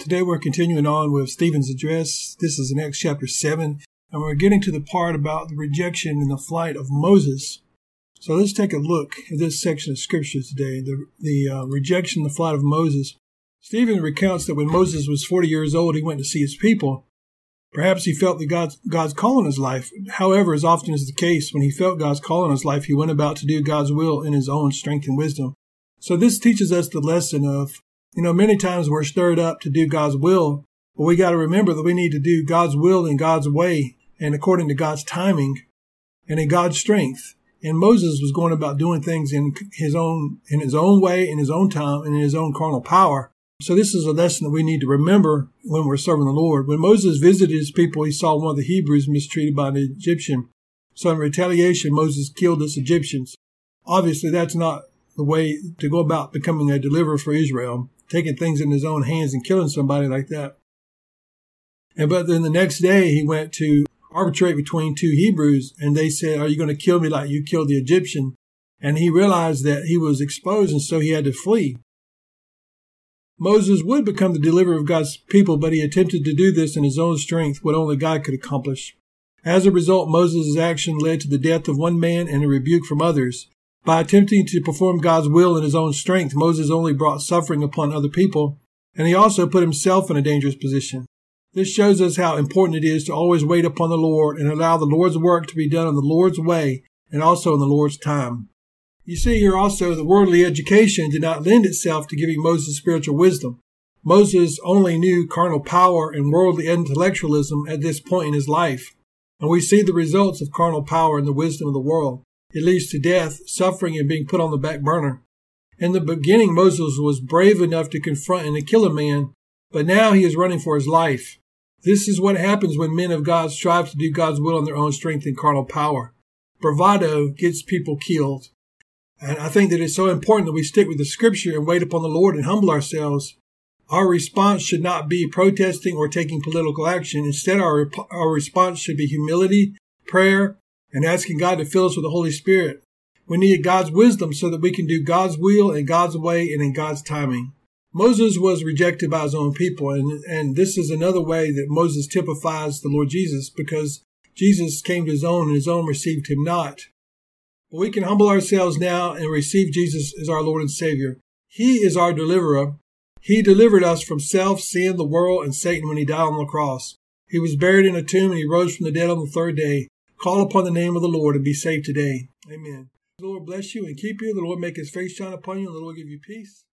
Today we're continuing on with Stephen's address. This is in Acts chapter 7, and we're getting to the part about the rejection and the flight of Moses. So let's take a look at this section of scripture today, the, the uh, rejection, the flight of Moses. Stephen recounts that when Moses was 40 years old, he went to see his people. Perhaps he felt that God's, God's call in his life. However, as often is the case, when he felt God's call in his life, he went about to do God's will in his own strength and wisdom. So this teaches us the lesson of you know, many times we're stirred up to do God's will, but we got to remember that we need to do God's will in God's way and according to God's timing and in God's strength. And Moses was going about doing things in his own, in his own way, in his own time, and in his own carnal power. So this is a lesson that we need to remember when we're serving the Lord. When Moses visited his people, he saw one of the Hebrews mistreated by an Egyptian. So in retaliation, Moses killed this Egyptian. Obviously, that's not the way to go about becoming a deliverer for Israel taking things in his own hands and killing somebody like that. And but then the next day he went to arbitrate between two Hebrews and they said, Are you going to kill me like you killed the Egyptian? And he realized that he was exposed and so he had to flee. Moses would become the deliverer of God's people, but he attempted to do this in his own strength, what only God could accomplish. As a result, Moses' action led to the death of one man and a rebuke from others. By attempting to perform God's will in his own strength, Moses only brought suffering upon other people, and he also put himself in a dangerous position. This shows us how important it is to always wait upon the Lord and allow the Lord's work to be done in the Lord's way and also in the Lord's time. You see here also the worldly education did not lend itself to giving Moses spiritual wisdom. Moses only knew carnal power and worldly intellectualism at this point in his life, and we see the results of carnal power and the wisdom of the world. It leads to death, suffering, and being put on the back burner. In the beginning, Moses was brave enough to confront and to kill a man, but now he is running for his life. This is what happens when men of God strive to do God's will in their own strength and carnal power. Bravado gets people killed. And I think that it's so important that we stick with the scripture and wait upon the Lord and humble ourselves. Our response should not be protesting or taking political action. Instead, our, our response should be humility, prayer, and asking God to fill us with the Holy Spirit. We need God's wisdom so that we can do God's will in God's way and in God's timing. Moses was rejected by his own people, and, and this is another way that Moses typifies the Lord Jesus because Jesus came to his own and his own received him not. But we can humble ourselves now and receive Jesus as our Lord and Savior. He is our deliverer. He delivered us from self, sin, the world, and Satan when he died on the cross. He was buried in a tomb and he rose from the dead on the third day. Call upon the name of the Lord and be saved today. Amen. The Lord bless you and keep you. The Lord make his face shine upon you and the Lord give you peace.